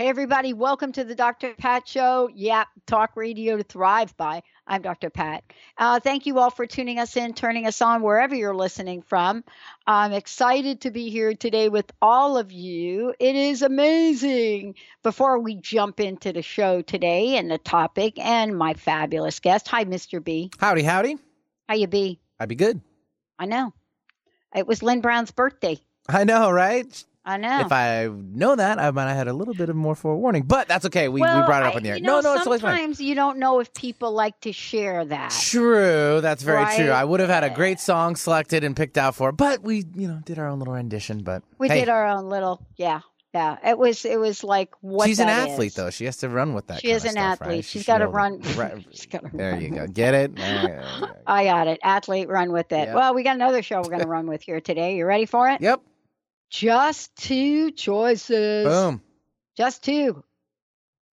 Hey, everybody, welcome to the Dr. Pat Show. Yeah, talk radio to thrive by. I'm Dr. Pat. Uh, thank you all for tuning us in, turning us on wherever you're listening from. I'm excited to be here today with all of you. It is amazing. Before we jump into the show today and the topic and my fabulous guest, hi, Mr. B. Howdy, howdy. How you be? I'd be good. I know. It was Lynn Brown's birthday. I know, right? I know. If I know that, I might have had a little bit of more forewarning, but that's okay. We, well, we brought it up I- on the air. you know, no, no, it's always fine. sometimes you don't know if people like to share that. True, that's very true. I would have had a great song selected and picked out for, it, but we, you know, did our own little rendition. But We hey, did our own little, yeah, yeah. It was, it was like what. she's an athlete, is. though. She has to run with that. She is an stuff, athlete. Right? She's should got to run. right. She's got to There run. you go. Get it? There you go. I got it. Athlete, run with it. Yep. Well, we got another show we're going to run with here today. You ready for it? Yep. Just two choices. Boom. Just two.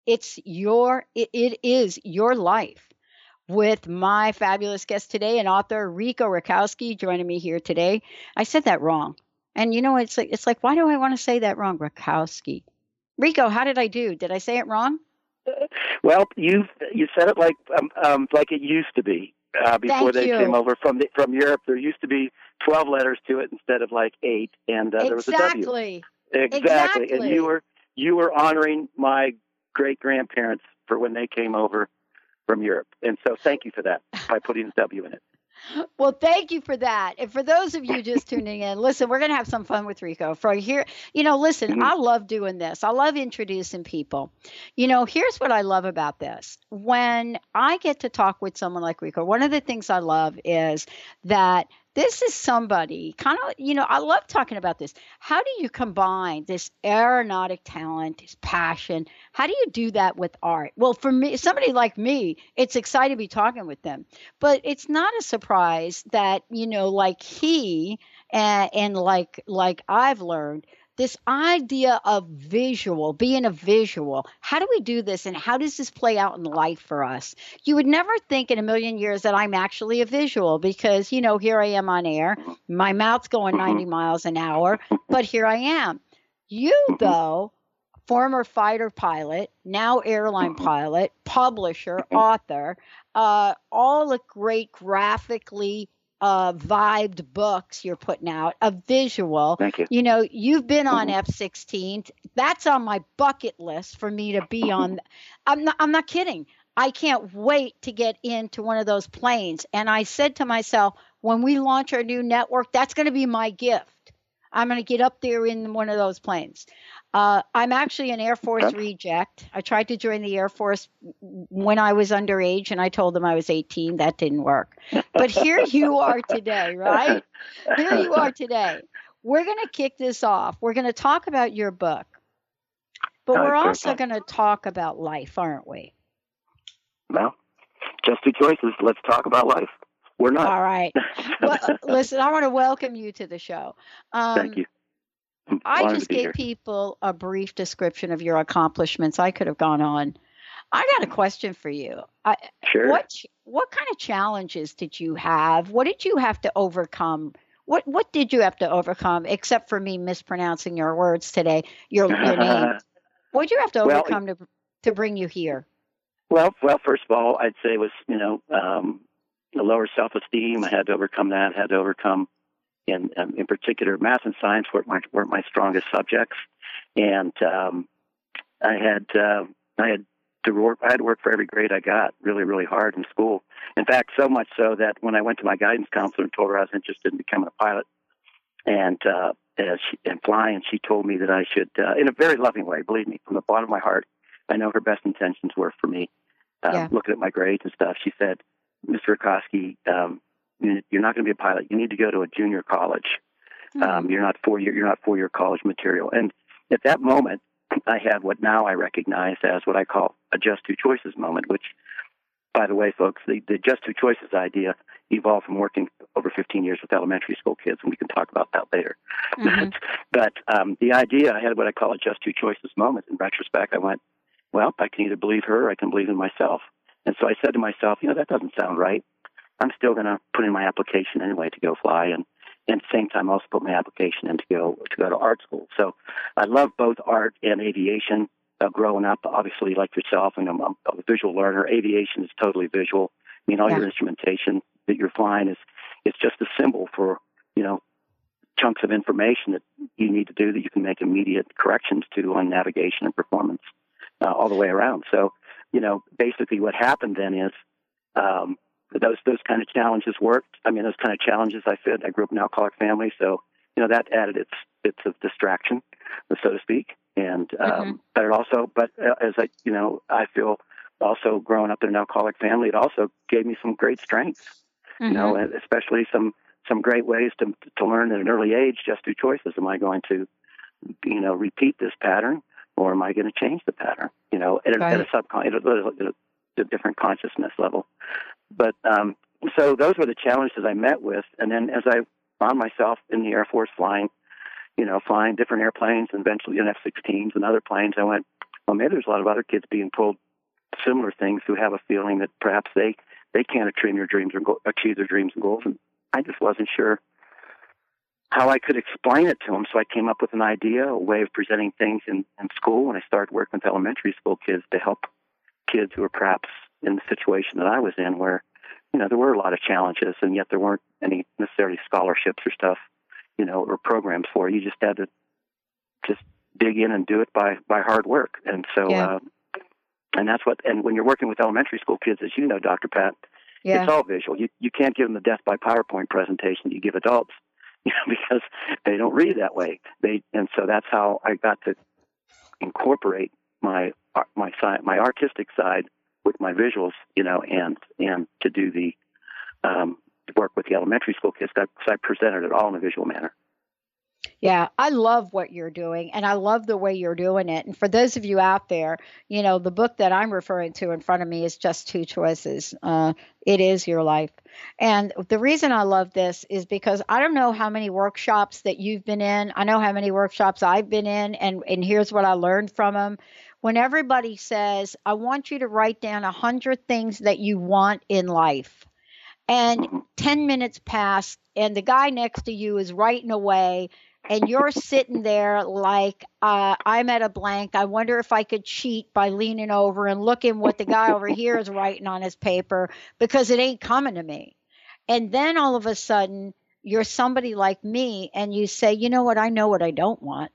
It's your. It, it is your life. With my fabulous guest today, and author Rico Rakowski joining me here today. I said that wrong, and you know it's like it's like why do I want to say that wrong, Rakowski? Rico, how did I do? Did I say it wrong? Well, you you said it like um, um, like it used to be uh, before Thank they you. came over from the, from Europe. There used to be twelve letters to it instead of like eight, and uh, there was a W. exactly. Exactly, and you were you were honoring my great grandparents for when they came over from Europe, and so thank you for that by putting a W in it. Well, thank you for that. And for those of you just tuning in, listen, we're going to have some fun with Rico. For here, you know, listen, Mhm. I love doing this. I love introducing people. You know, here's what I love about this. When I get to talk with someone like Rico, one of the things I love is that this is somebody kind of, you know, I love talking about this. How do you combine this aeronautic talent, this passion? How do you do that with art? Well, for me, somebody like me, it's exciting to be talking with them but it's not a surprise that you know like he and, and like like i've learned this idea of visual being a visual how do we do this and how does this play out in life for us? You would never think in a million years that i'm actually a visual because you know here i am on air my mouth's going mm-hmm. 90 miles an hour but here i am. You mm-hmm. though former fighter pilot now airline mm-hmm. pilot publisher author uh, all the great graphically uh, vibed books you're putting out, a visual. Thank you. You know, you've been on F 16. That's on my bucket list for me to be on. I'm not, I'm not kidding. I can't wait to get into one of those planes. And I said to myself, when we launch our new network, that's going to be my gift. I'm going to get up there in one of those planes. Uh, I'm actually an Air Force Okay. reject. I tried to join the Air Force when I was underage, and I told them I was 18. That didn't work. But here you are today, right? Here you are today. We're going to kick this off. We're going to talk about your book, but we're also going to talk about life, aren't we? Well, just two choices. Let's talk about life. We're not. All right. Well, listen, I want to welcome you to the show. Um, Thank you. I just gave here. people a brief description of your accomplishments. I could have gone on. I got a question for you. I, Sure. What what kind of challenges did you have? What did you have to overcome? What what did you have to overcome except for me mispronouncing your words today? Your your name. What did you have to Well, overcome to to bring you here? Well, well, first of all, I'd say it was you know um, a lower self-esteem. I had to overcome that. I had to overcome, in um, in particular, math and science weren't my weren't my strongest subjects, and um, I had uh, I had to work. I had to work for every grade I got, really, really hard in school. In fact, so much so that when I went to my guidance counselor and told her I was interested in becoming a pilot, and uh, and, she, and flying, she told me that I should, uh, in a very loving way, believe me, from the bottom of my heart. I know her best intentions were for me. Um, yeah. Looking at my grades and stuff, she said, "Mr. Racosky, um, you're not going to be a pilot. You need to go to a junior college. Mm-hmm. Um, you're not four year. You're not four year college material." And at that moment, I had what now I recognize as what I call a just two choices moment, which, by the way, folks, the, the just two choices idea evolved from working over 15 years with elementary school kids, and we can talk about that later. Mm-hmm. but um, the idea, I had what I call a just two choices moment. In retrospect, I went, well, I can either believe her or I can believe in myself. And so I said to myself, you know, that doesn't sound right. I'm still going to put in my application anyway to go fly. And and at the same time also put my application in to go to go to art school. So I love both art and aviation. Uh, growing up, obviously, like yourself, and I'm, I'm a visual learner. Aviation is totally visual. I mean, all yeah. your instrumentation that you're flying is it's just a symbol for you know chunks of information that you need to do that you can make immediate corrections to on navigation and performance uh, all the way around. So, you know, basically what happened then is um, those those kind of challenges worked. I mean, those kind of challenges I fit. I grew up in an alcoholic family, so you know that added its bits of distraction, so to speak. And um, mm-hmm. but it also, but uh, as I, you know, I feel also growing up in an alcoholic family, it also gave me some great strengths. Mm-hmm. You know, mm-hmm. especially some some great ways to to learn at an early age. Just do choices. Am I going to, you know, repeat this pattern, or am I going to change the pattern? You know, at, right. a, at a subconscious, at a, a different consciousness level. But um, so those were the challenges I met with. And then as I found myself in the Air Force flying, you know, flying different airplanes and eventually in F 16s and other planes, I went, well, maybe there's a lot of other kids being told similar things who have a feeling that perhaps they, they can't achieve their dreams or go, achieve their dreams and goals. And I just wasn't sure how I could explain it to them. So I came up with an idea, a way of presenting things in, in school. And I started working with elementary school kids to help kids who are perhaps in the situation that I was in, where you know there were a lot of challenges, and yet there weren't any necessarily scholarships or stuff, you know, or programs for. You just had to just dig in and do it by by hard work, and so. Yeah. Uh, and that's what. And when you're working with elementary school kids, as you know, Dr. Pat, yeah. it's all visual. You you can't give them the death by PowerPoint presentation you give adults, you know, because they don't read that way. They and so that's how I got to incorporate my my side, my artistic side with my visuals, you know, and and to do the um, work with the elementary school kids. Because I presented it all in a visual manner. Yeah, I love what you're doing and I love the way you're doing it. And for those of you out there, you know, the book that I'm referring to in front of me is Just Two Choices. Uh, it is your life. And the reason I love this is because I don't know how many workshops that you've been in. I know how many workshops I've been in, and, and here's what I learned from them when everybody says, I want you to write down a hundred things that you want in life. And 10 minutes pass, and the guy next to you is writing away, and you're sitting there like, uh, I'm at a blank. I wonder if I could cheat by leaning over and looking what the guy over here is writing on his paper because it ain't coming to me. And then all of a sudden, you're somebody like me, and you say, You know what? I know what I don't want.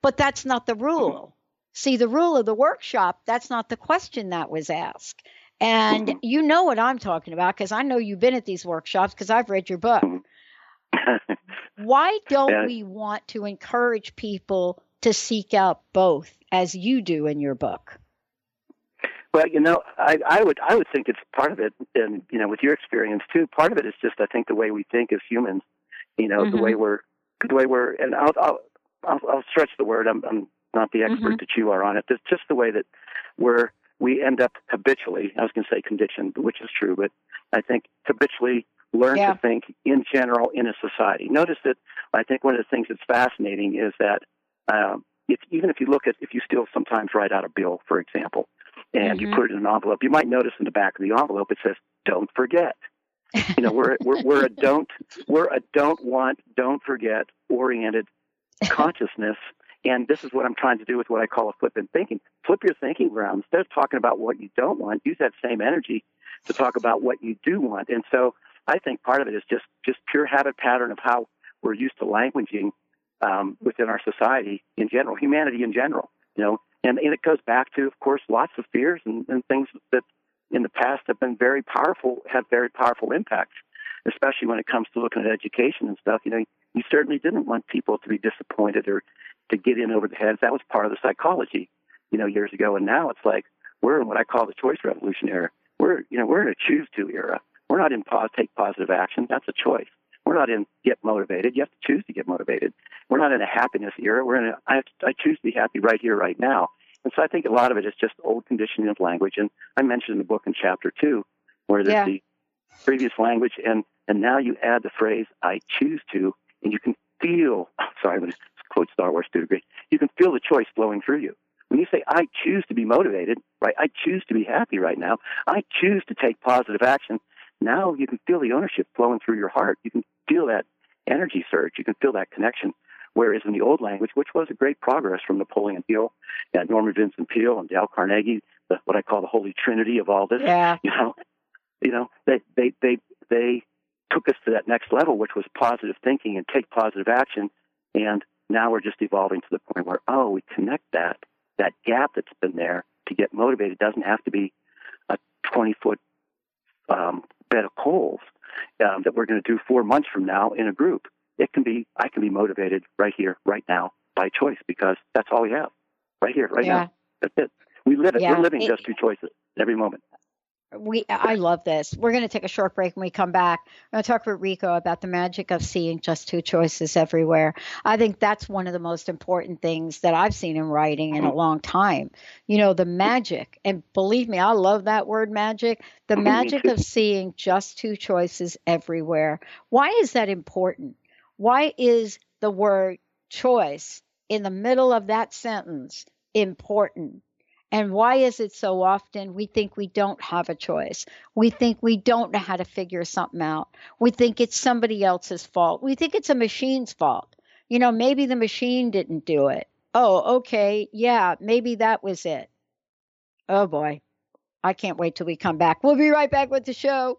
But that's not the rule. See, the rule of the workshop, that's not the question that was asked. And mm-hmm. you know what I'm talking about because I know you've been at these workshops because I've read your book. Why don't yeah. we want to encourage people to seek out both as you do in your book? Well, you know, I, I would I would think it's part of it, and you know, with your experience too. Part of it is just I think the way we think as humans. You know, mm-hmm. the way mm-hmm. we're the way we're, and I'll I'll, I'll, I'll stretch the word. I'm, I'm not the expert mm-hmm. that you are on it. It's just the way that we're we end up habitually. I was going to say conditioned, which is true, but I think habitually learn yeah. to think in general in a society. Notice that I think one of the things that's fascinating is that um, if, even if you look at if you still sometimes write out a bill, for example, and mm-hmm. you put it in an envelope, you might notice in the back of the envelope it says "Don't forget." you know, we're we're we're a don't we're a don't want don't forget oriented consciousness And this is what I'm trying to do with what I call a flip in thinking. Flip your thinking around. Instead of talking about what you don't want, use that same energy to talk about what you do want. And so I think part of it is just, just pure habit pattern of how we're used to languaging um, within our society in general, humanity in general. You know, and, and it goes back to, of course, lots of fears and, and things that in the past have been very powerful, have very powerful impacts, especially when it comes to looking at education and stuff. You know, you certainly didn't want people to be disappointed or to get in over the heads. That was part of the psychology, you know, years ago. And now it's like we're in what I call the choice revolution era. We're, you know, we're in a choose to era. We're not in pause, take positive action. That's a choice. We're not in get motivated. You have to choose to get motivated. We're not in a happiness era. We're in a I, have to, I choose to be happy right here, right now. And so I think a lot of it is just old conditioning of language. And I mentioned in the book in chapter two, where there's yeah. the previous language, and and now you add the phrase "I choose to," and you can feel. Sorry, I'm going to quote Star Wars to a degree. You can feel the choice flowing through you. When you say "I choose to be motivated," right? I choose to be happy right now. I choose to take positive action. Now you can feel the ownership flowing through your heart. You can feel that energy surge. You can feel that connection. Whereas in the old language, which was a great progress from Napoleon Hill and Norman Vincent Peale and Dale Carnegie, the, what I call the holy trinity of all this, yeah. you know, you know, they, they, they, they took us to that next level, which was positive thinking and take positive action. And now we're just evolving to the point where, oh, we connect that, that gap that's been there to get motivated. It doesn't have to be a 20 foot um, bed of coals um, that we're going to do four months from now in a group. It can be, I can be motivated right here, right now by choice because that's all we have right here, right yeah. now. That's it. We live it. Yeah. We're living it, just two choices every moment we I love this. We're going to take a short break when we come back. I'm going to talk with Rico about the magic of seeing just two choices everywhere. I think that's one of the most important things that I've seen in writing in a long time. You know, the magic, and believe me, I love that word magic. The magic of seeing just two choices everywhere. Why is that important? Why is the word choice in the middle of that sentence important? And why is it so often we think we don't have a choice? We think we don't know how to figure something out. We think it's somebody else's fault. We think it's a machine's fault. You know, maybe the machine didn't do it. Oh, okay. Yeah, maybe that was it. Oh boy. I can't wait till we come back. We'll be right back with the show.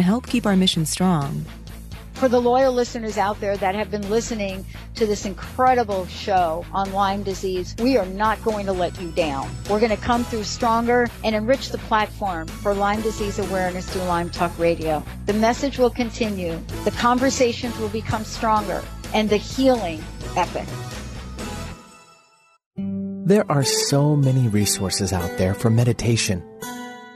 help keep our mission strong. For the loyal listeners out there that have been listening to this incredible show on Lyme disease, we are not going to let you down. We're going to come through stronger and enrich the platform for Lyme disease awareness through Lyme Talk Radio. The message will continue, the conversations will become stronger, and the healing epic. There are so many resources out there for meditation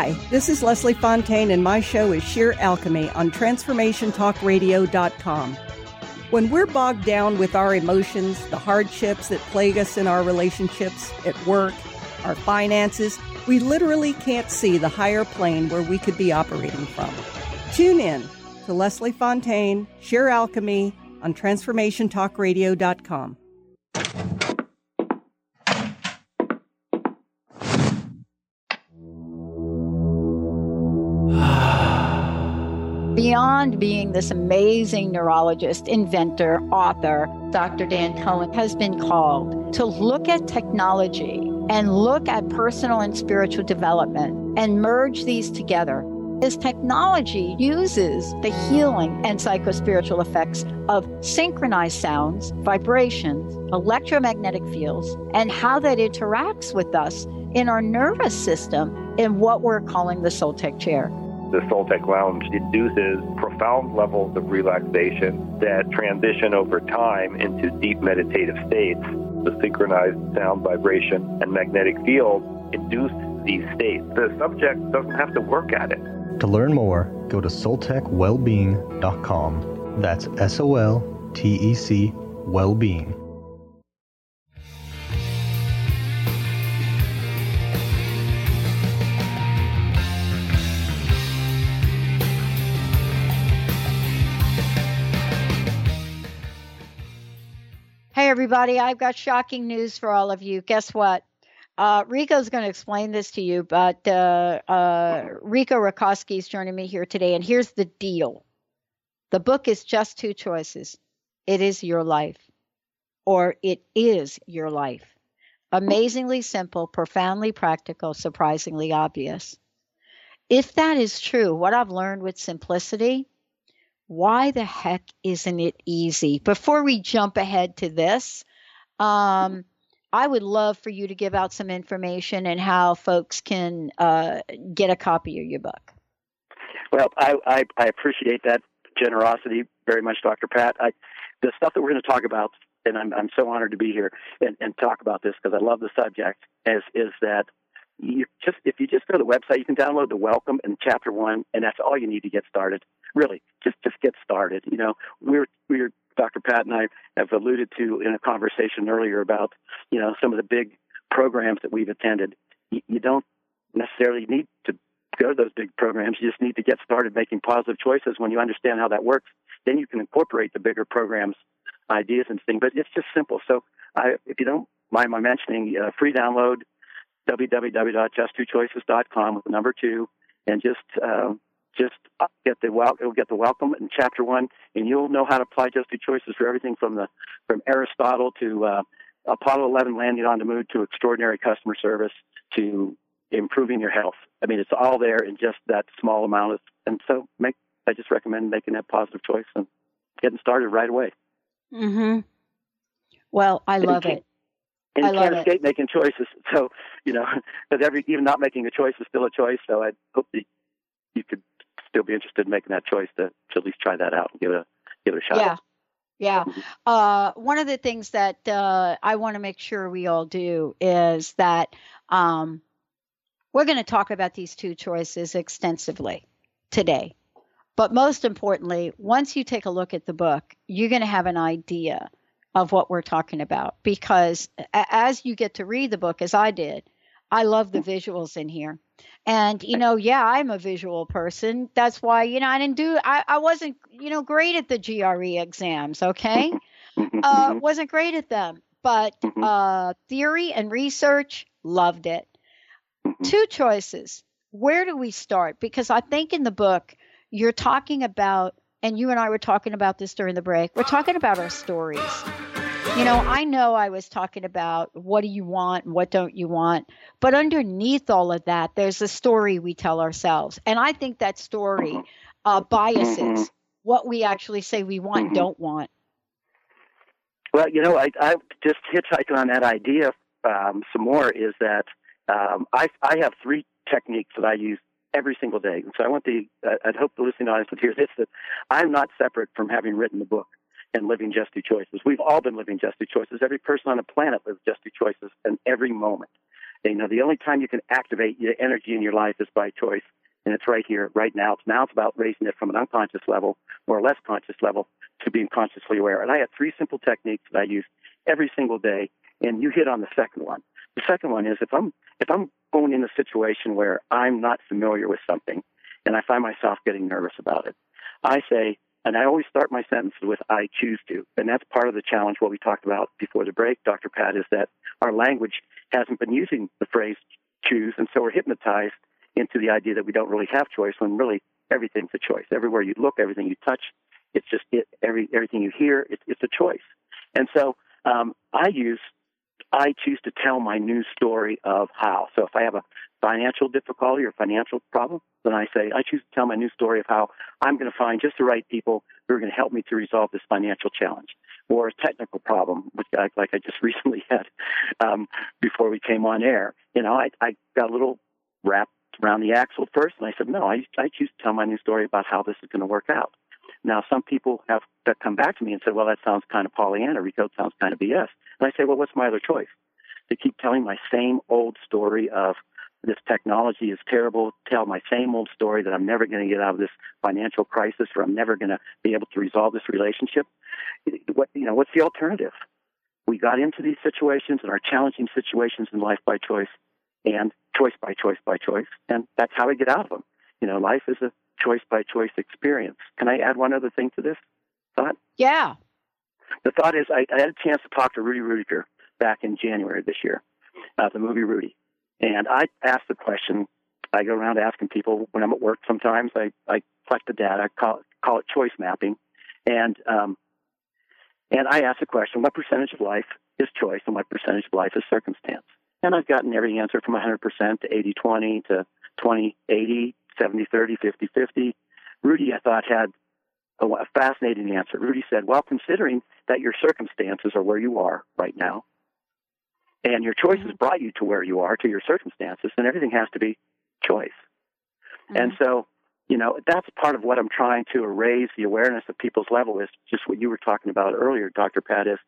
Hi, this is Leslie Fontaine, and my show is Sheer Alchemy on TransformationTalkRadio.com. When we're bogged down with our emotions, the hardships that plague us in our relationships, at work, our finances, we literally can't see the higher plane where we could be operating from. Tune in to Leslie Fontaine, Sheer Alchemy on TransformationTalkRadio.com. Beyond being this amazing neurologist, inventor, author, Dr. Dan Cohen has been called to look at technology and look at personal and spiritual development and merge these together. As technology uses the healing and psychospiritual effects of synchronized sounds, vibrations, electromagnetic fields, and how that interacts with us in our nervous system in what we're calling the Soltec chair. The Soltec Lounge induces profound levels of relaxation that transition over time into deep meditative states. The synchronized sound, vibration, and magnetic field induce these states. The subject doesn't have to work at it. To learn more, go to soltecwellbeing.com. That's S O L T E C Wellbeing. Everybody, I've got shocking news for all of you. Guess what? Uh, Rico's going to explain this to you, but uh, uh, Rico Racosky is joining me here today. And here's the deal the book is just two choices it is your life, or it is your life. Amazingly simple, profoundly practical, surprisingly obvious. If that is true, what I've learned with simplicity, why the heck isn't it easy? Before we jump ahead to this, um, I would love for you to give out some information and how folks can uh, get a copy of your book. Well, I, I, I, appreciate that generosity very much, Dr. Pat. I, the stuff that we're going to talk about, and I'm, I'm so honored to be here and, and talk about this because I love the subject, is, is that you just if you just go to the website, you can download the welcome and chapter one, and that's all you need to get started. Really, just just get started. You know, we're we're Dr. Pat and I have alluded to in a conversation earlier about you know some of the big programs that we've attended. You, you don't necessarily need to go to those big programs. You just need to get started making positive choices. When you understand how that works, then you can incorporate the bigger programs, ideas, and things. But it's just simple. So, I, if you don't mind my mentioning, uh, free download www.justtwochoices.com with the number two, and just uh, just get the wel- will get the welcome in chapter one, and you'll know how to apply just two choices for everything from the from Aristotle to uh, Apollo 11 landing on the moon to extraordinary customer service to improving your health. I mean, it's all there in just that small amount of, and so make I just recommend making that positive choice and getting started right away. Mm-hmm. Well, I love it. And you can't escape making choices. So, you know, because every even not making a choice is still a choice. So I hope that you could still be interested in making that choice to, to at least try that out and give it a give it a shot. Yeah. Yeah. Uh, one of the things that uh, I want to make sure we all do is that um, we're going to talk about these two choices extensively today. But most importantly, once you take a look at the book, you're going to have an idea of what we're talking about because as you get to read the book, as I did, I love the visuals in here. And, you know, yeah, I'm a visual person. That's why, you know, I didn't do, I, I wasn't, you know, great at the GRE exams, okay? Uh, wasn't great at them. But uh, theory and research, loved it. Two choices. Where do we start? Because I think in the book, you're talking about, and you and I were talking about this during the break, we're talking about our stories. You know, I know I was talking about what do you want and what don't you want, but underneath all of that, there's a story we tell ourselves. And I think that story uh, biases what we actually say we want and don't want. Well, you know, I, I just hitchhike on that idea um, some more is that um, I, I have three techniques that I use every single day. And so I want the, I'd hope the listening audience would hear this, that I'm not separate from having written the book and living just two choices. We've all been living just two choices. Every person on the planet lives just two choices in every moment. And, you know, the only time you can activate your energy in your life is by choice. And it's right here, right now. It's now it's about raising it from an unconscious level or a less conscious level to being consciously aware. And I have three simple techniques that I use every single day. And you hit on the second one. The second one is if I'm if I'm going in a situation where I'm not familiar with something and I find myself getting nervous about it, I say, and I always start my sentences with I choose to. And that's part of the challenge what we talked about before the break, Dr. Pat, is that our language hasn't been using the phrase choose, and so we're hypnotized into the idea that we don't really have choice when really Everything's a choice. Everywhere you look, everything you touch, it's just it, every everything you hear, it, it's a choice. And so um, I use I choose to tell my news story of how. So if I have a financial difficulty or financial problem, then I say I choose to tell my news story of how I'm going to find just the right people who are going to help me to resolve this financial challenge or a technical problem, which I, like I just recently had um, before we came on air. You know, I, I got a little wrapped around the axle first, and I said, no, I, I choose to tell my news story about how this is going to work out. Now, some people have come back to me and said, well, that sounds kind of Pollyanna. Rico sounds kind of BS. And I say, well, what's my other choice? To keep telling my same old story of this technology is terrible, tell my same old story that I'm never going to get out of this financial crisis or I'm never going to be able to resolve this relationship. What, you know, what's the alternative? We got into these situations and our challenging situations in life by choice and choice by choice by choice. And that's how we get out of them. You know, life is a choice by choice experience. Can I add one other thing to this thought? Yeah. The thought is I, I had a chance to talk to Rudy Ruettiger back in January this year, uh, the movie Rudy. And I asked the question, I go around asking people when I'm at work sometimes, I, I collect the data, I call, call it choice mapping. And, um, and I ask the question, what percentage of life is choice and what percentage of life is circumstance? And I've gotten every answer from 100% to 80 20 to 20 80 70 30, 50 50. Rudy, I thought, had a, a fascinating answer. Rudy said, Well, considering that your circumstances are where you are right now, and your choices mm-hmm. brought you to where you are, to your circumstances, then everything has to be choice. Mm-hmm. And so, you know, that's part of what I'm trying to raise the awareness of people's level is just what you were talking about earlier, Dr. Pat, is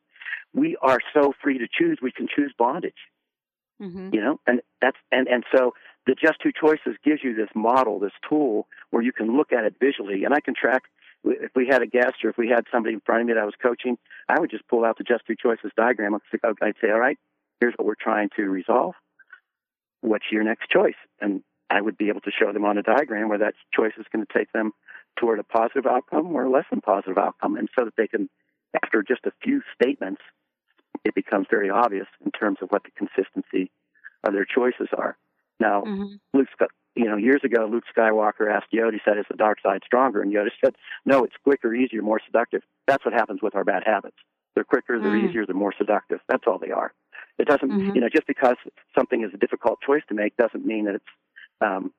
we are so free to choose, we can choose bondage. Mm-hmm. You know, and that's and and so the just two choices gives you this model, this tool where you can look at it visually. And I can track if we had a guest or if we had somebody in front of me that I was coaching, I would just pull out the just two choices diagram. I'd say, all right, here's what we're trying to resolve. What's your next choice? And I would be able to show them on a diagram where that choice is going to take them toward a positive outcome or a less than positive outcome. And so that they can, after just a few statements, it becomes very obvious in terms of what the consistency of their choices are. Now, mm-hmm. Luke, you know, years ago, Luke Skywalker asked Yoda, he said, is the dark side stronger? And Yoda said, no, it's quicker, easier, more seductive. That's what happens with our bad habits. They're quicker, they're mm-hmm. easier, they're more seductive. That's all they are. It doesn't, mm-hmm. you know, just because something is a difficult choice to make doesn't mean that it's, um,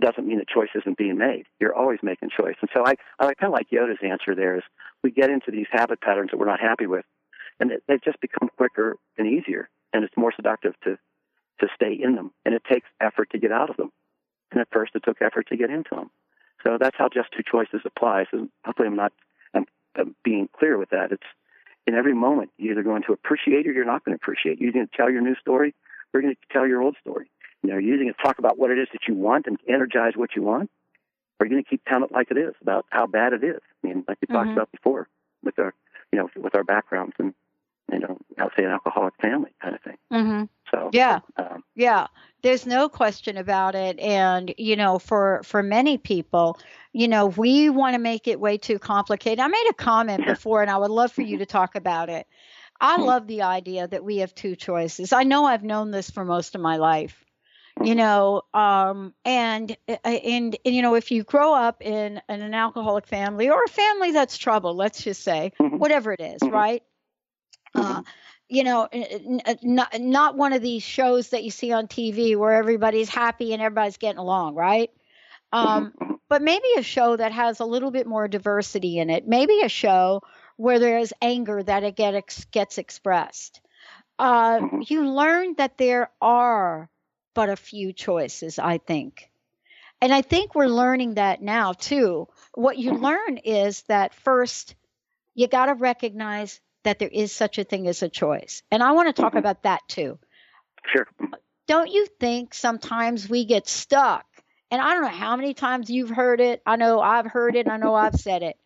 doesn't mean that choice isn't being made. You're always making choice. And so I, I kind of like Yoda's answer there is we get into these habit patterns that we're not happy with, and they've just become quicker and easier, and it's more seductive to to stay in them, and it takes effort to get out of them. And at first, it took effort to get into them. So that's how just two choices applies. And hopefully, I'm not I'm, I'm being clear with that. It's in every moment you're either going to appreciate or you're not going to appreciate. You're going to tell your new story, or you're going to tell your old story. You know, you're using it to talk about what it is that you want and energize what you want, or you're going to keep telling it like it is about how bad it is. I mean, like we mm-hmm. talked about before with our, you know, with our backgrounds and you know, I'll say an alcoholic family kind of thing. Mm-hmm. So yeah, um, yeah, there's no question about it. And you know, for for many people, you know, we want to make it way too complicated. I made a comment before, and I would love for you to talk about it. I mm-hmm. love the idea that we have two choices. I know I've known this for most of my life you mm-hmm. know um, and, uh, and and you know if you grow up in, in an alcoholic family or a family that's troubled let's just say mm-hmm. whatever it is, right uh, you know, uh, not uh, uh, not one of these shows that you see on TV where everybody's happy and everybody's getting along, right? Um, mm-hmm. Mm-hmm. but maybe a show that has a little bit more diversity in it. Maybe a show where there is anger that it gets gets expressed. Uh, mm-hmm. you learn that there are but a few choices, I think. And I think we're learning that now too. What you learn is that first, you got to recognize that there is such a thing as a choice. And I want to talk mm-hmm. about that too. Sure. Don't you think sometimes we get stuck? And I don't know how many times you've heard it. I know I've heard it. I know I've said it.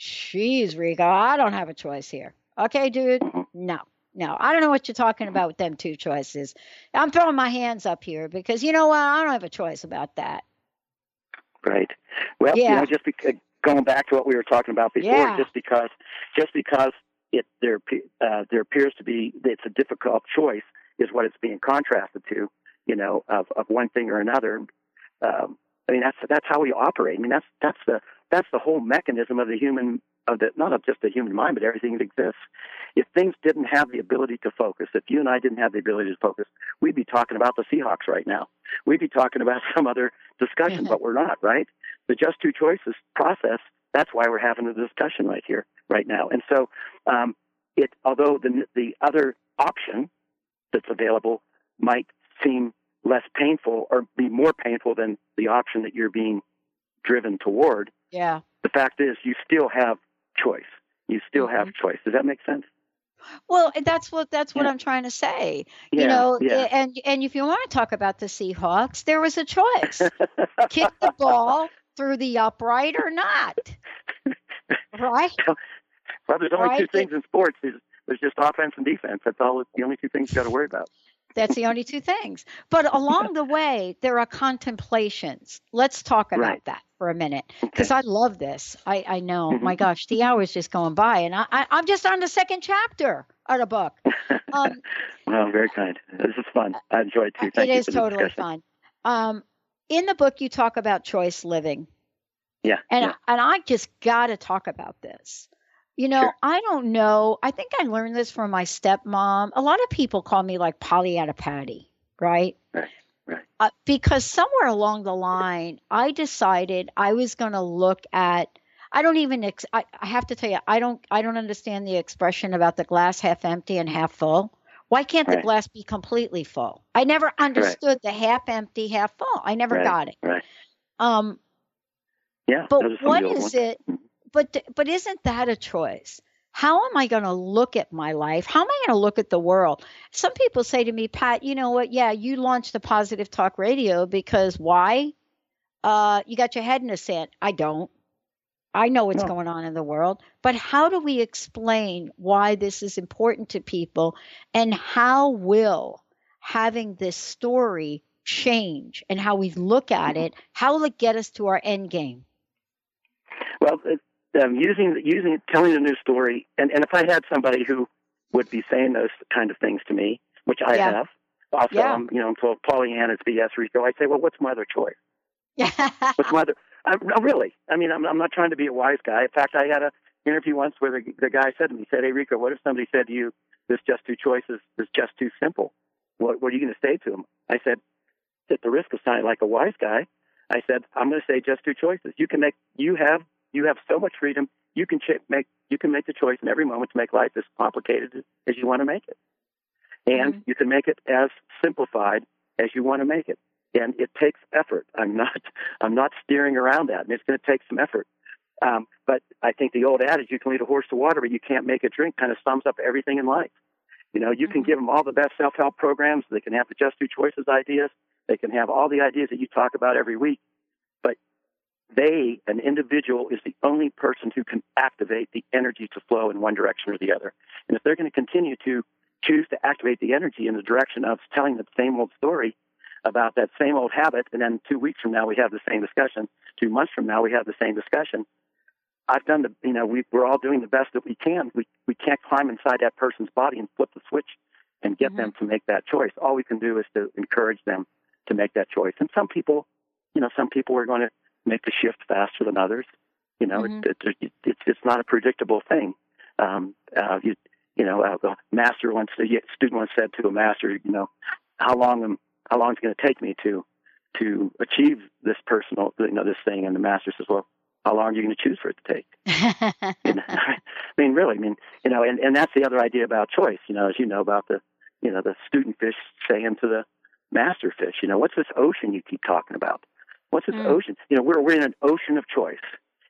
Jeez, Rico, I don't have a choice here. Okay, dude? Mm-hmm. No, no. I don't know what you're talking about with them two choices. I'm throwing my hands up here because you know what? I don't have a choice about that. Right. Well, yeah. you know, just because, going back to what we were talking about before, yeah. just because just because it there uh, there appears to be it's a difficult choice is what it's being contrasted to, you know, of of one thing or another. Um, I mean, that's that's how we operate. I mean, that's that's the that's the whole mechanism of the human of the not of just the human mind, but everything that exists. If things didn't have the ability to focus, if you and I didn't have the ability to focus, we'd be talking about the Seahawks right now. We'd be talking about some other discussion, but we're not, right? The just two choices process. That's why we're having a discussion right here, right now. And so, um, it although the the other option that's available might seem less painful or be more painful than the option that you're being driven toward. Yeah. The fact is, you still have choice. You still mm-hmm. have choice. Does that make sense? Well, that's what that's what yeah. I'm trying to say. Yeah, you know, yeah. and and if you want to talk about the Seahawks, there was a choice: kick the ball through the upright or not. Right. Well, there's only right? two things in sports: there's, there's just offense and defense. That's all. The only two things you got to worry about. That's the only two things. But along the way, there are contemplations. Let's talk about right. that for a minute because okay. I love this. I, I know, Mm-hmm. my gosh, the hour's just going by, and I, I, am just on the second chapter of the book. Um, well, very kind. This is fun. I enjoy it too. Thank it is totally fun. Um, in the book, you talk about choice living. Yeah. And, yeah. and I just got to talk about this. You know, sure. I don't know. I think I learned this from my stepmom. A lot of people call me like Pollyanna Patty, right? Right. Right. Uh, because somewhere along the line, I decided I was going to look at. I don't even. Ex- I, I have to tell you, I don't. I don't understand the expression about the glass half empty and half full. Why can't right. the glass be completely full? I never understood right. the half empty, half full. I never right. got it. Right. Um. Yeah. But what is it? But but isn't that a choice? How am I going to look at my life? How am I going to look at the world? Some people say to me, Pat, you know what? Yeah, you launched the Positive Talk Radio because why? Uh, you got your head in the sand. I don't. I know what's No. going on in the world, but how do we explain why this is important to people and how will having this story change and how we look at it, how will it get us to our end game? Well, it, um, using using telling a new story, and, and if I had somebody who would be saying those kind of things to me, which I Yeah. have, also, Yeah. um, you know, until Pollyanna's BS Rico, I say, well, what's my other choice? What's my other? I, no, really? I mean, I'm, I'm not trying to be a wise guy. In fact, I had a interview once where the, the guy said to me, he said, "Hey, Rico, what if somebody said to you, this just two choices is just too simple? What, what are you going to say to him?" I said, at the risk of sounding like a wise guy, I said, "I'm going to say just two choices. You can make, you have, you have so much freedom. You can ch- make, you can make the choice in every moment to make life as complicated as you want to make it, and you can make it as simplified as you want to make it." and it takes effort. I'm not I'm not steering around that, and it's going to take some effort. Um, but I think the old adage, "You can lead a horse to water, but you can't make it drink," kind of sums up everything in life. You know, you can give them all the best self-help programs. They can have the just Do choices ideas. They can have all the ideas that you talk about every week. But they, an individual, is the only person who can activate the energy to flow in one direction or the other. And if they're going to continue to choose to activate the energy in the direction of telling the same old story, about that same old habit, and then two weeks from now we have the same discussion. Two months from now we have the same discussion. I've done the, you know, we, we're all doing the best that we can. We we can't climb inside that person's body and flip the switch and get mm-hmm. them to make that choice. All we can do is to encourage them to make that choice. And some people, you know, some people are going to make the shift faster than others. You know, Mhm. it, it, it, it's it's not a predictable thing. Um, uh, you, you know, uh, the master once, a student once said to a master, you know, how long am how long is it going to take me to to achieve this personal you know this thing and the master says well how long are you going to choose for it to take you know, i mean really i mean you know and and that's the other idea about choice you know as you know about the you know the student fish saying to the master fish you know what's this ocean you keep talking about what's this Mm. ocean you know we're we're in an ocean of choice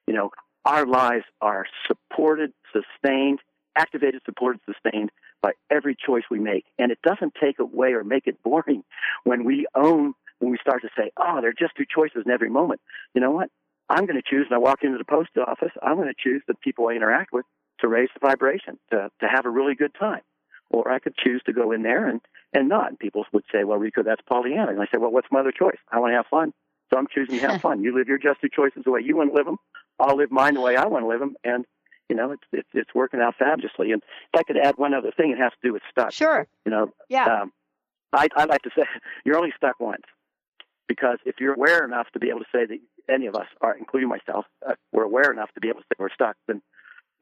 you know our lives are supported sustained activated supported sustained by every choice we make. And it doesn't take away or make it boring when we own, when we start to say, oh, there are just two choices in every moment. You know what? I'm going to choose, and I walk into the post office, I'm going to choose the people I interact with to raise the vibration, to, to have a really good time. Or I could choose to go in there and, and not. And people would say, well, Rico, that's Pollyanna. And I say, well, what's my other choice? I want to have fun. So I'm choosing to have fun. You live your just two choices the way you want to live them. I'll live mine the way I want to live them. And you know, it's it's it's working out fabulously. And if I could add one other thing, it has to do with stuck. Sure. You know, Yeah. um, I I like to say you're only stuck once. Because if you're aware enough to be able to say that any of us are, including myself, uh, we're aware enough to be able to say we're stuck, then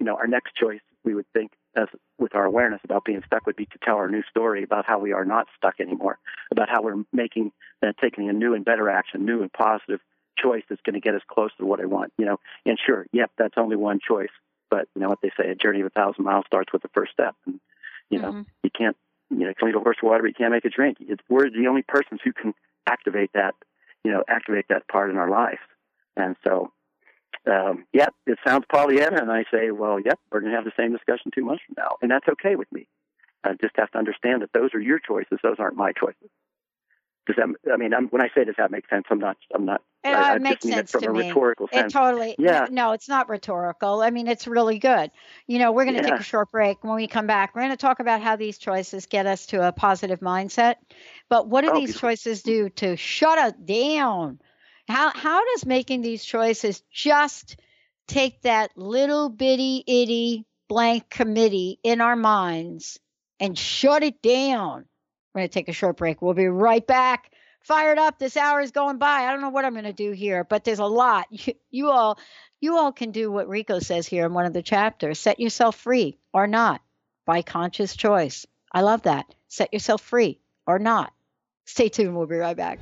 you know our next choice we would think as with our awareness about being stuck would be to tell our new story about how we are not stuck anymore, about how we're making uh, taking a new and better action, new and positive choice that's going to get us close to what I want. You know, and sure, yep, that's only one choice, but you know what they say: a journey of a thousand miles starts with the first step. And you know, mm-hmm. you can't you know, can lead a horse water, but you can't make a drink. It's, we're the only persons who can activate that, you know, activate that part in our life. And so, um, yeah, it sounds Pollyanna, and I say, well, yep, we're going to have the same discussion two months from now, and that's okay with me. I just have to understand that those are your choices; those aren't my choices. Does that? I mean, I'm, when I say does that make sense? I'm not. I'm not. Uh, I, it makes sense from to a me. rhetorical sense. It totally. Yeah. No, it's not rhetorical. I mean, it's really good. You know, we're going to Yeah. take a short break. When we come back, we're going to talk about how these choices get us to a positive mindset. But what do Oh, these beautiful. choices do to shut us down? How how does making these choices just take that little bitty itty blank committee in our minds and shut it down? We're going to take a short break. We'll be right back. Fired up. This hour is going by. I don't know what I'm going to do here, but there's a lot. You, you all you all can do what Rico says here in one of the chapters. Set yourself free or not by conscious choice. I love that. Set yourself free or not. Stay tuned. We'll be right back.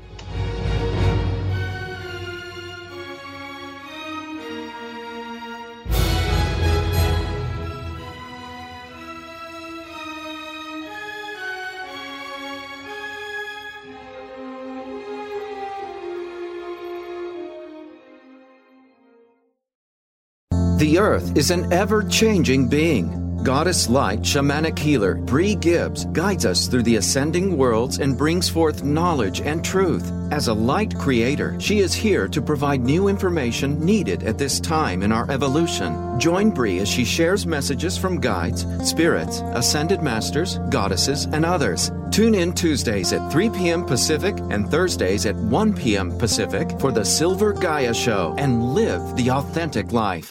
The Earth is an ever changing being. Goddess Light Shamanic Healer Bree Gibbs guides us through the ascending worlds and brings forth knowledge and truth. As a light creator, she is here to provide new information needed at this time in our evolution. Join Bree as she shares messages from guides, spirits, ascended masters, goddesses, and others. Tune in Tuesdays at 3 p.m. Pacific and Thursdays at 1 p.m. Pacific for the Silver Gaia Show and live the authentic life.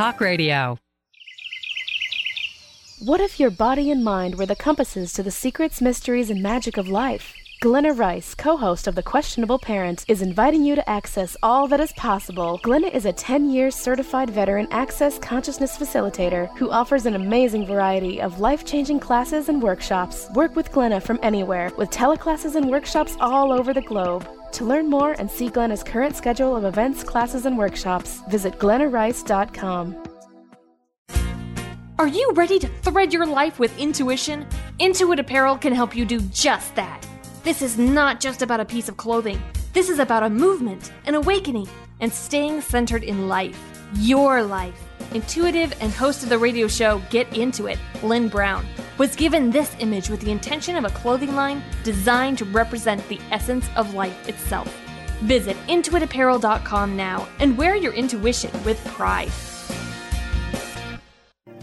Talk Radio. What if your body and mind were the compasses to the secrets, mysteries, and magic of life? Glenna Rice, co host of The Questionable Parent, is inviting you to access all that is possible. Glenna is a 10 year certified veteran access consciousness facilitator who offers an amazing variety of life changing classes and workshops. Work with Glenna from anywhere with teleclasses and workshops all over the globe. To learn more and see Glenna's current schedule of events, classes, and workshops, visit glennarice.com. Are you ready to thread your life with intuition? Intuit Apparel can help you do just that. This is not just about a piece of clothing. This is about a movement, an awakening, and staying centered in life. Your life. Intuitive and host of the radio show Get Into It, Lynn Brown, was given this image with the intention of a clothing line designed to represent the essence of life itself. Visit intuitapparel.com now and wear your intuition with pride.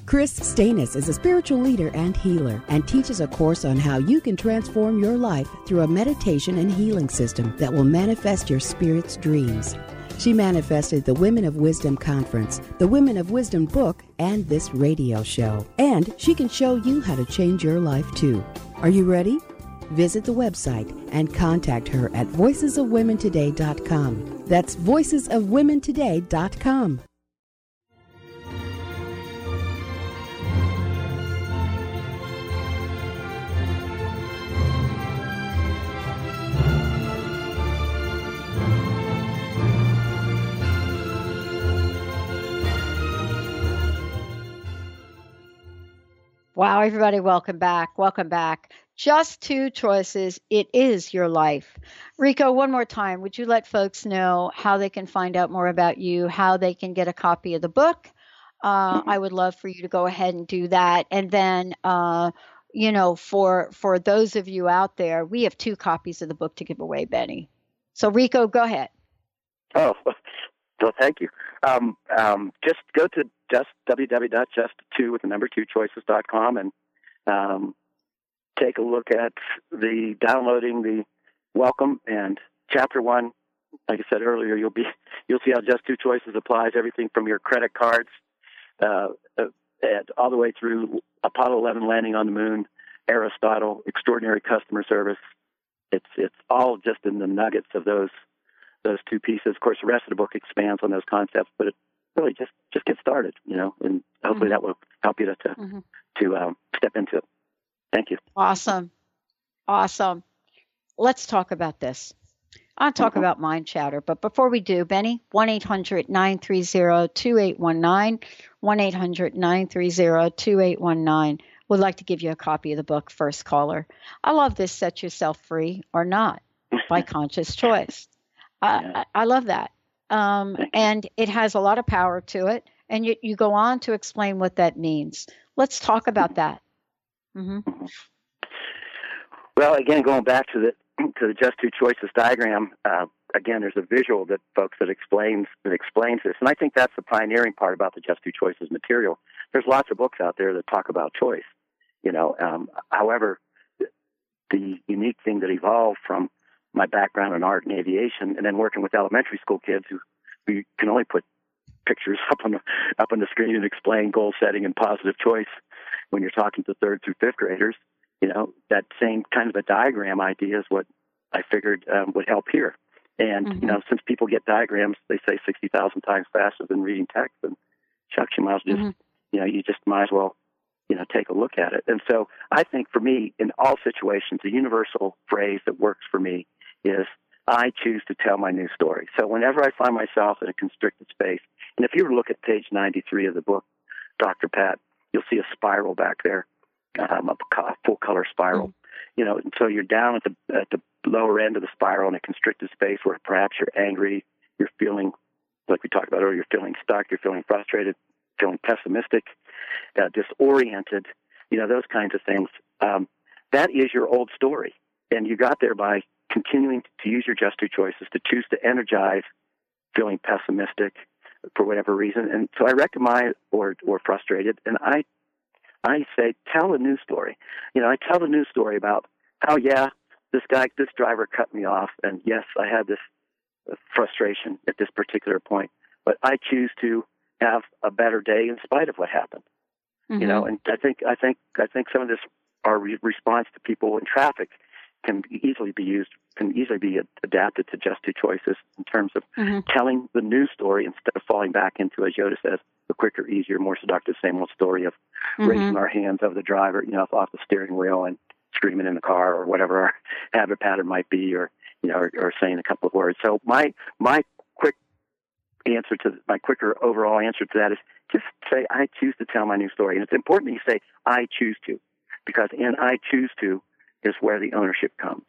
Chris Stanis is a spiritual leader and healer and teaches a course on how you can transform your life through a meditation and healing system that will manifest your spirit's dreams. She manifested the Women of Wisdom Conference, the Women of Wisdom book, and this radio show. And she can show you how to change your life too. Are you ready? Visit the website and contact her at voicesofwomentoday.com. That's voicesofwomentoday.com. Wow, everybody, welcome back. Welcome back. Just two choices. It is your life. Rico, one more time, would you let folks know how they can find out more about you, how they can get a copy of the book? Uh, I would love for you to go ahead and do that. And then, uh, you know, for for those of you out there, we have two copies of the book to give away, Benny. So, Rico, go ahead. Oh, well, thank you. Um, um, just go to just www.just2 with the number two choices.com and um, take a look at the downloading the welcome and chapter one. Like I said earlier, you'll be you'll see how just two choices applies everything from your credit cards uh, uh, all the way through Apollo 11 landing on the moon, Aristotle, extraordinary customer service. It's it's all just in the nuggets of those those two pieces. Of course, the rest of the book expands on those concepts, but it really just just get started, you know, and hopefully mm-hmm. that will help you to to, mm-hmm. to um, step into it. Thank you. Awesome, awesome. Let's talk about this. I'll talk mm-hmm. about mind chatter, but before we do, Benny, 1 800 930 2819, 1 800 930 2819 would like to give you a copy of the book, First Caller. I love this Set Yourself Free or Not by Conscious Choice. I, I, love that. Um, and it has a lot of power to it. And you, you go on to explain what that means. Let's talk about that. Mm-hmm. Well, again, going back to the to the just two choices diagram, uh, again, there's a visual that folks that explains that explains this, and I think that's the pioneering part about the just two choices material. There's lots of books out there that talk about choice, you know. Um, however, the unique thing that evolved from my background in art and aviation, and then working with elementary school kids who, who can only put pictures up on the up on the screen and explain goal setting and positive choice when you're talking to third through fifth graders. You know that same kind of a diagram idea is what I figured um, would help here. And mm-hmm. you know, since people get diagrams, they say sixty thousand times faster than reading text, and shucks, you might as well just mm-hmm. you know you just might as well you know take a look at it. And so I think for me, in all situations, a universal phrase that works for me is I choose to tell my new story. So whenever I find myself in a constricted space, and if you were to look at page 93 of the book, Dr. Pat, you'll see a spiral back there, um, a full color spiral. Mm-hmm. You know, and so you're down at the at the lower end of the spiral in a constricted space where perhaps you're angry, you're feeling like we talked about earlier, you're feeling stuck, you're feeling frustrated, feeling pessimistic, uh, disoriented. You know, those kinds of things. Um, that is your old story, and you got there by continuing to use your just two choices to choose to energize feeling pessimistic for whatever reason. And so I recommend or or frustrated, and I I say tell a news story. You know, I tell the news story about how yeah this guy this driver cut me off, and yes I had this frustration at this particular point, but I choose to have a better day in spite of what happened. Mm-hmm. You know, and I think I think I think some of this our re- response to people in traffic can easily be used, can easily be adapted to just two choices in terms of mm-hmm. telling the new story instead of falling back into, as Yoda says, the quicker, easier, more seductive, same old story of mm-hmm. raising our hands over the driver, you know, off the steering wheel and screaming in the car or whatever our habit pattern might be, or you know, or, or saying a couple of words. So my my quick answer to my quicker overall answer to that is just say I choose to tell my new story, and it's important that you say I choose to, because in I choose to is where the ownership comes.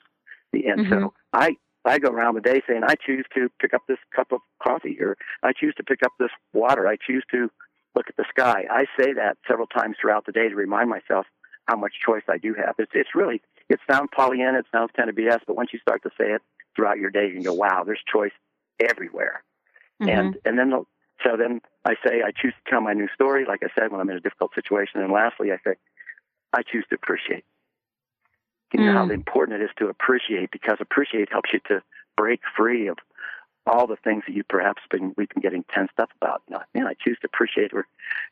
The and mm-hmm. so I I go around the day saying I choose to pick up this cup of coffee or I choose to pick up this water. I choose to look at the sky. I say that several times throughout the day to remind myself how much choice I do have. It's it's really it sounds Pollyanna, it sounds kind of BS, but once you start to say it throughout your day, you can go, wow, there's choice everywhere. Mm-hmm. And and then the, so then I say I choose to tell my new story, like I said, when I'm in a difficult situation. And lastly, I say I choose to appreciate you know, mm. how important it is to appreciate because appreciate helps you to break free of all the things that you perhaps been we've been getting tensed up about. You know, man, I choose to appreciate where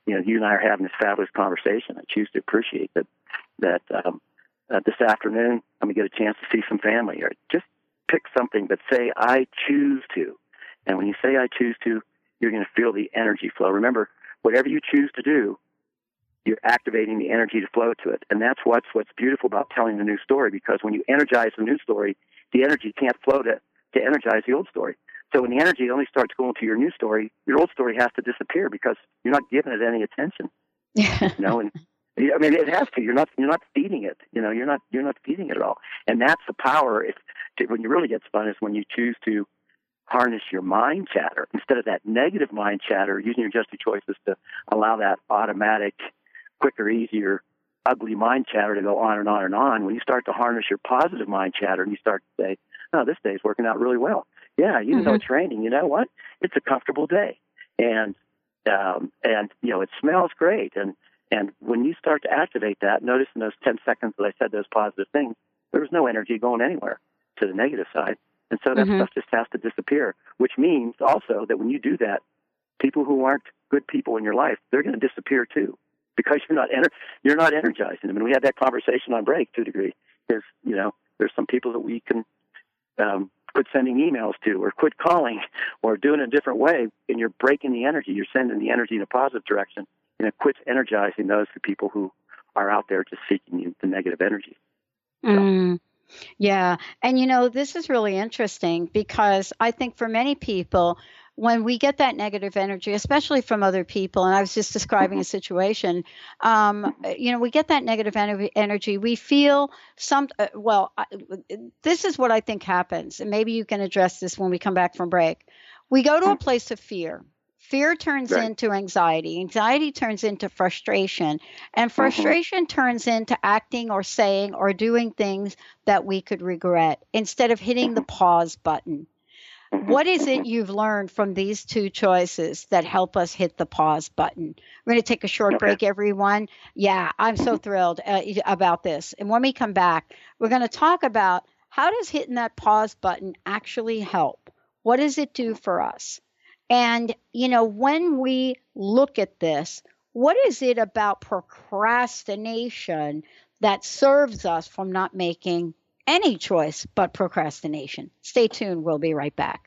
you know you and I are having this fabulous conversation. I choose to appreciate that that um, uh, this afternoon I'm gonna get a chance to see some family or just pick something, but say I choose to. And when you say I choose to, you're to feel the energy flow. Remember, whatever you choose to do, you're activating the energy to flow to it. And that's what's what's beautiful about telling the new story because when you energize the new story, the energy can't flow to, to energize the old story. So when the energy only starts going to your new story, your old story has to disappear because you're not giving it any attention. you know, and I mean, it has to. You're not you're not feeding it. You know, you're not you're not feeding it at all. And that's the power. If when you really get spun is when you choose to harness your mind chatter instead of that negative mind chatter, using your adjusted choices to allow that automatic, quicker, easier, ugly mind chatter to go on and on and on. When you start to harness your positive mind chatter and you start to say, "Oh, this day's working out really well." Yeah, even mm-hmm. though it's raining, you know what? It's a comfortable day, and um, and you know it smells great, and and when you start to activate that, notice in those 10 seconds that I said those positive things, there was no energy going anywhere to the negative side. And so that mm-hmm. stuff just has to disappear, which means also that when you do that, people who aren't good people in your life, they're going to disappear too because you're not ener- you're not energizing them. And we had that conversation on break to a degree. Is you know there's some people that we can um, quit sending emails to, or quit calling, or do it in a different way, and you're breaking the energy. You're sending the energy in a positive direction, and it quits energizing those the people who are out there just seeking the negative energy. So. Mm. Yeah. And you know, this is really interesting because I think for many people, when we get that negative energy, especially from other people, and I was just describing a situation, um, you know, we get that negative energy. We feel some, uh, well, I, this is what I think happens. And maybe you can address this when we come back from break. We go to a place of fear Fear turns right. into anxiety. Anxiety turns into frustration. And mm-hmm. frustration mm-hmm. turns into acting or saying or doing things that we could regret instead of hitting the pause button. Mm-hmm. What is it you've learned from these two choices that help us hit the pause button? We're going to take a short okay. break, everyone. Yeah, I'm so mm-hmm. thrilled uh, about this. And when we come back, we're going to talk about how does hitting that pause button actually help? What does it do for us? And, you know, when we look at this, what is it about procrastination that serves us from not making any choice but procrastination? Stay tuned. We'll be right back.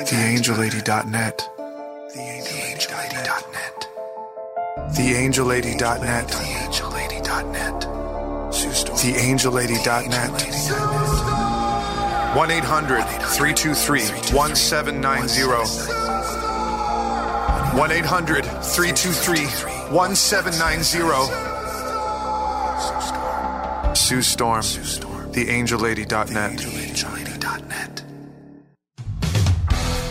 TheAngelLady.net. TheAngelLady.net. TheAngelLady.net. TheAngelLady.net. TheAngelLady.net. 1 800 323 1790. 1 800 323 1790. Sue Storm. TheAngelLady.net.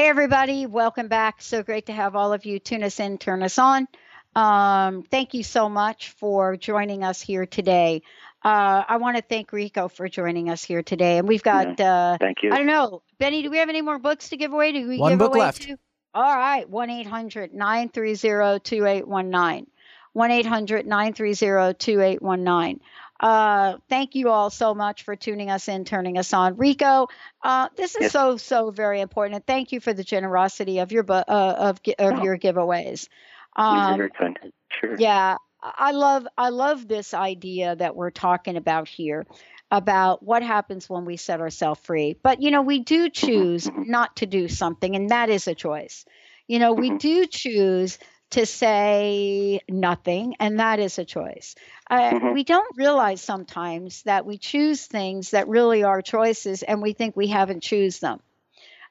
Hey, everybody, welcome back. So great to have all of you tune us in, turn us on. Um, thank you so much for joining us here today. Uh, I want to thank Rico for joining us here today. And we've got, uh, thank you. I don't know, Benny, do we have any more books to give away? Do we One give book away left. two? All right, 1 800 930 2819. 1 800 930 2819. Uh, thank you all so much for tuning us in, turning us on. Rico, uh, this is Yes. so so very important. And thank you for the generosity of your uh, of of Oh. your giveaways. Um, very kind. Sure. yeah, I love I love this idea that we're talking about here about what happens when we set ourselves free. But you know, we do choose not to do something and that is a choice. You know, we do choose to say nothing and that is a choice. Uh, Mhm. we don't realize sometimes that we choose things that really are choices and we think we haven't choose them.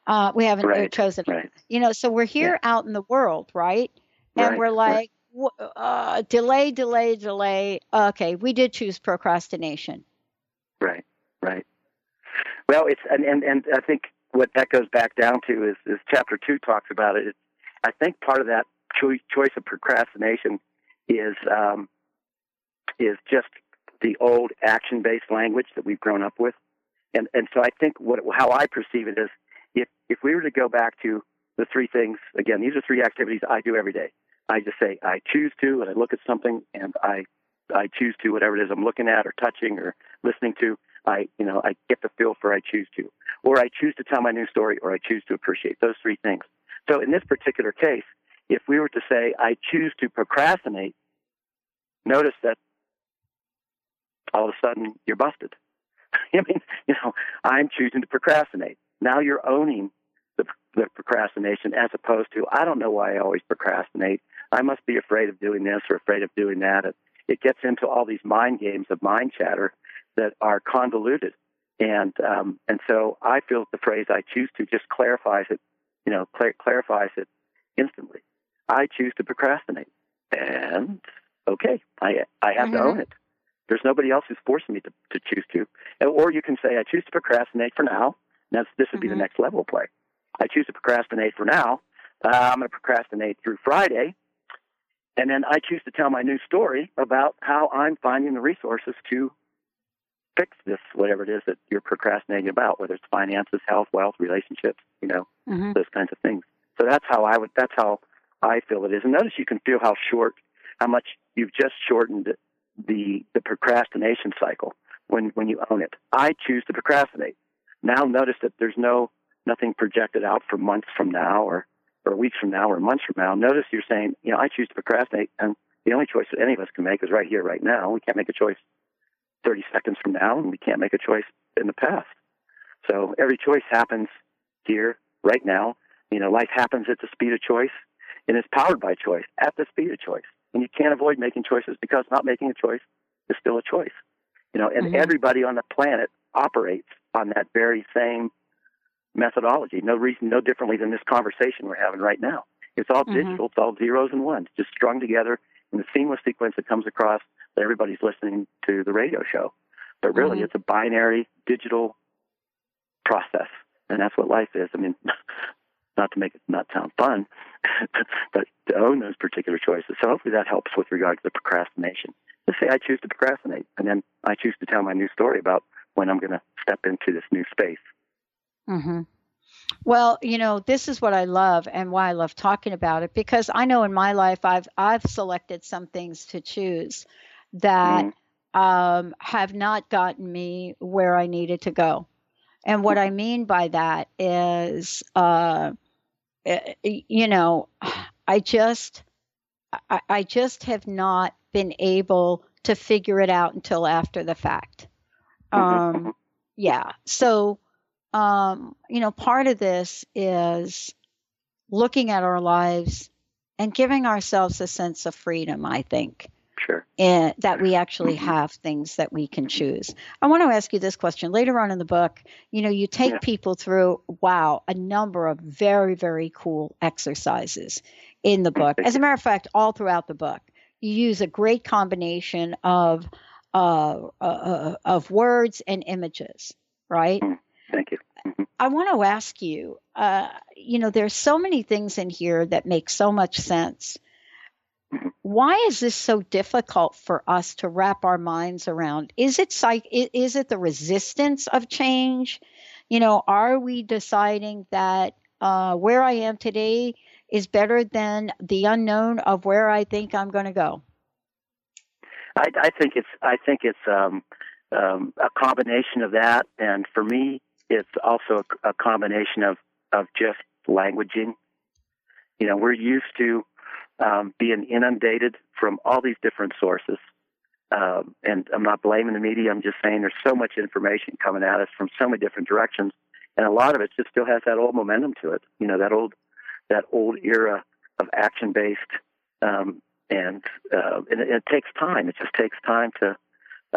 Uh, we haven't uh, Right, chosen them. right. You know, so we're here out in the world, right? And Right, we're like, uh, delay, delay, delay. Okay, we did choose procrastination. Right, right. Well, it's and, and and I think what that goes back down to is is chapter two talks about it. It's, I think part of that choice choice of procrastination is um, is just the old action based language that we've grown up with, and and so I think what how I perceive it is if if we were to go back to the three things again, these are three activities I do every day. I just say I choose to, and I look at something, and I I choose to whatever it is I'm looking at or touching or listening to. I you know I get the feel for I choose to, or I choose to tell my new story, or I choose to appreciate those three things. So in this particular case, if we were to say I choose to procrastinate, notice that all of a sudden you're busted. I mean, you know, I'm choosing to procrastinate. Now you're owning the, the procrastination as opposed to I don't know why I always procrastinate. I must be afraid of doing this or afraid of doing that. It, it gets into all these mind games of mind chatter that are convoluted. And um, and so I feel the phrase "I choose to" just clarifies it. You know, clar- clarifies it instantly. I choose to procrastinate, and okay, I I have to own it. There's nobody else who's forcing me to, to choose to. Or you can say, I choose to procrastinate for now. That's, this would be the next level of play. I choose to procrastinate for now. Uh, I'm going to procrastinate through Friday. And then I choose to tell my new story about how I'm finding the resources to fix this, whatever it is that you're procrastinating about, whether it's finances, health, wealth, relationships, you know, Mhm. those kinds of things. So that's how I would, that's how I feel it is. And notice you can feel how short, how much you've just shortened the, the procrastination cycle when, when you own it. I choose to procrastinate. Now notice that there's no, nothing projected out for months from now or, or weeks from now or months from now. Notice you're saying, you know, I choose to procrastinate and the only choice that any of us can make is right here, right now. We can't make a choice 30 seconds from now and we can't make a choice in the past. So every choice happens here, right now. You know, life happens at the speed of choice and it's powered by choice at the speed of choice. And you can't avoid making choices because not making a choice is still a choice. You know, and Mhm. everybody on the planet operates on that very same methodology. No reason, no differently than this conversation we're having right now. It's all Mhm. digital. It's all zeros and ones, just strung together in a seamless sequence that comes across that everybody's listening to the radio show. But really, Mhm. it's a binary digital process, and that's what life is. I mean, not to make it not sound fun, but to own those particular choices. So hopefully that helps with regard to the procrastination. Just say I choose to procrastinate, and then I choose to tell my new story about when I'm going to step into this new space. hmm Well, you know, this is what I love and why I love talking about it because I know in my life I've I've selected some things to choose that um, have not gotten me where I needed to go. And what I mean by that is uh, you know, I just, I, I just have not been able to figure it out until after the fact. Um, yeah. So, um, you know, part of this is looking at our lives and giving ourselves a sense of freedom, I think. Sure. And that we actually have things that we can choose. I want to ask you this question. Later on in the book, you know, you take Yeah. people through, wow, a number of very, very cool exercises in the book. As a matter of fact, all throughout the book, you use a great combination of uh, uh, uh, of words and images, right? Thank you. I want to ask you, uh, you know, there's so many things in here that make so much sense. Why is this so difficult for us to wrap our minds around? Is it psych? Is it the resistance of change? You know, are we deciding that uh, where I am today is better than the unknown of where I think I'm going to go? I, I think it's I think it's um, um, a combination of that, and for me, it's also a, a combination of of just languaging. You know, we're used to um, being inundated from all these different sources, um, and I'm not blaming the media. I'm just saying there's so much information coming at us from so many different directions, and a lot of it just still has that old momentum to it. You know, that old that old era of action based um, and uh, and it, it takes time. It just takes time to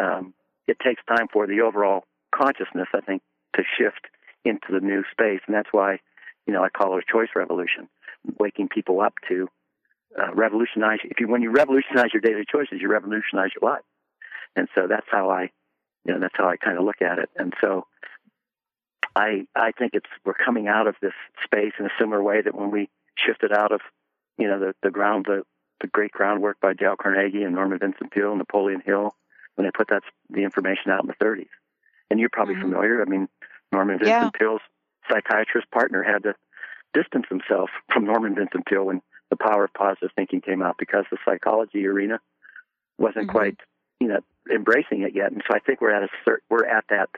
um, it takes time for the overall consciousness, I think, to shift into the new space, and that's why you know I call it a choice revolution, waking people up to uh, revolutionize. If you when you revolutionize your daily choices, you revolutionize your life, and so that's how I you know that's how I kind of look at it, and so. I I think it's we're coming out of this space in a similar way that when we shifted out of you know the the ground the the great groundwork by Dale Carnegie and Norman Vincent Peale and Napoleon Hill when they put that the information out in the 30s. And you're probably familiar. I mean, Norman Vincent Yeah. Peale's psychiatrist partner had to distance himself from Norman Vincent Peale when the power of positive thinking came out because the psychology arena wasn't quite you know embracing it yet. And so I think we're at a cer- we're at that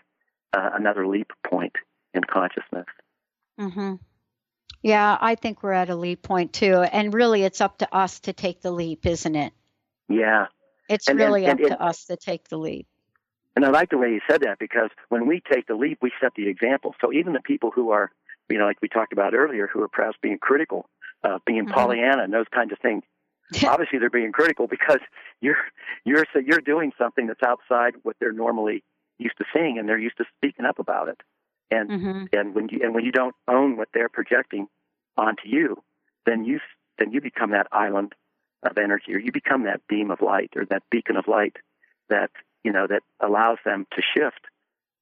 uh, another leap point in consciousness. hmm Yeah, I think we're at a leap point too. And really, it's up to us to take the leap, isn't it? Yeah. It's And- and- really and up it- to us to take the leap. And I like the way you said that because when we take the leap, we set the example. So even the people who are, you know, like we talked about earlier, who are perhaps being critical, uh, being Mhm. Pollyanna and those kinds of things, obviously they're being critical because you're you're so you're doing something that's outside what they're normally used to seeing, and they're used to speaking up about it. And Mhm. and when you and when you don't own what they're projecting onto you, then you then you become that island of energy, or you become that beam of light, or that beacon of light that you know that allows them to shift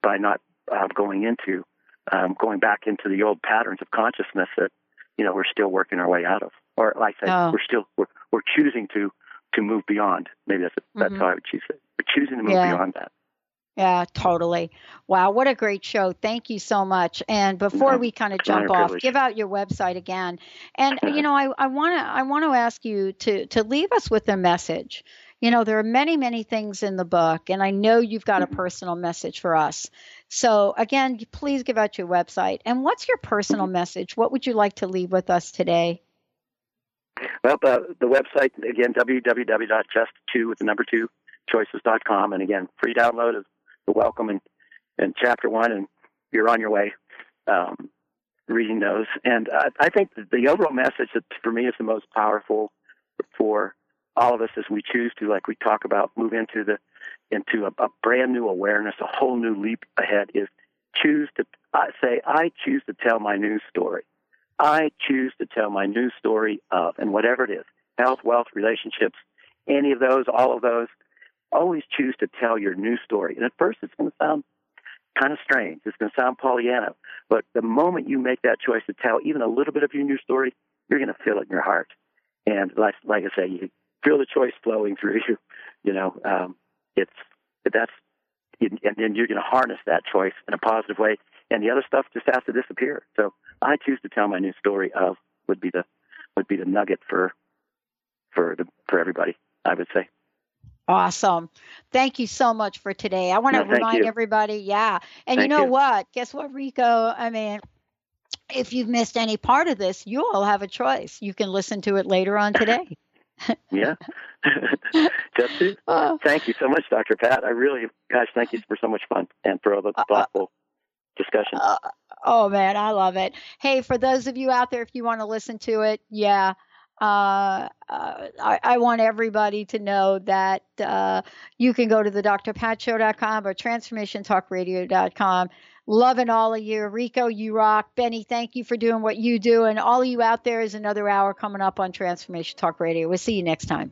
by not uh, going into um, going back into the old patterns of consciousness that you know we're still working our way out of, or like I said, Oh. we're still we're, we're choosing to to move beyond. Maybe that's that's Mhm. how I would choose it. We're choosing to move Yeah. beyond that. Yeah, totally. Wow, what a great show. Thank you so much. And before No, we kind of it's an honor jump off, privilege. give out your website again. And you know, I, I wanna I wanna ask you to to leave us with a message. You know, there are many, many things in the book, and I know you've got a Mm-hmm. personal message for us. So again, please give out your website. And what's your personal Mm-hmm. message? What would you like to leave with us today? Well, uh, the website again, www.just2 with the number two choices.com, and again, free download is the welcome and and chapter one, and you're on your way. Um, reading those, and uh, I think the overall message that for me is the most powerful for all of us as we choose to, like we talk about, move into the into a, a brand new awareness, a whole new leap ahead. Is choose to uh, say, I choose to tell my new story. I choose to tell my new story of, and whatever it is, health, wealth, relationships, any of those, all of those, always choose to tell your new story. And at first, it's going to sound kind of strange. It's going to sound Pollyanna. But the moment you make that choice to tell even a little bit of your new story, you're going to feel it in your heart. And like, like I say, you feel the choice flowing through you. You know, um, it's that's, and then you're going to harness that choice in a positive way, and the other stuff just has to disappear. So I choose to tell my new story of would be the would be the nugget for for the for everybody. I would say. Awesome. Thank you so much for today. I want to No, remind you. everybody, yeah. And you know you. what? Guess what, Rico? I mean, if you've missed any part of this, you all have a choice. You can listen to it later on today. Yeah. Just it. Uh, thank you so much, Dr. Pat. I really, gosh, thank you for so much fun and for all the uh, thoughtful discussion. Uh, oh, man, I love it. Hey, for those of you out there, if you want to listen to it, yeah. Uh, uh, I, I, want everybody to know that uh, you can go to the drpatshow.com or transformationtalkradio.com Loving all of you. Rico, you rock. Benny, thank you for doing what you do. And all of you out there is another hour coming up on Transformation Talk Radio. We'll see you next time.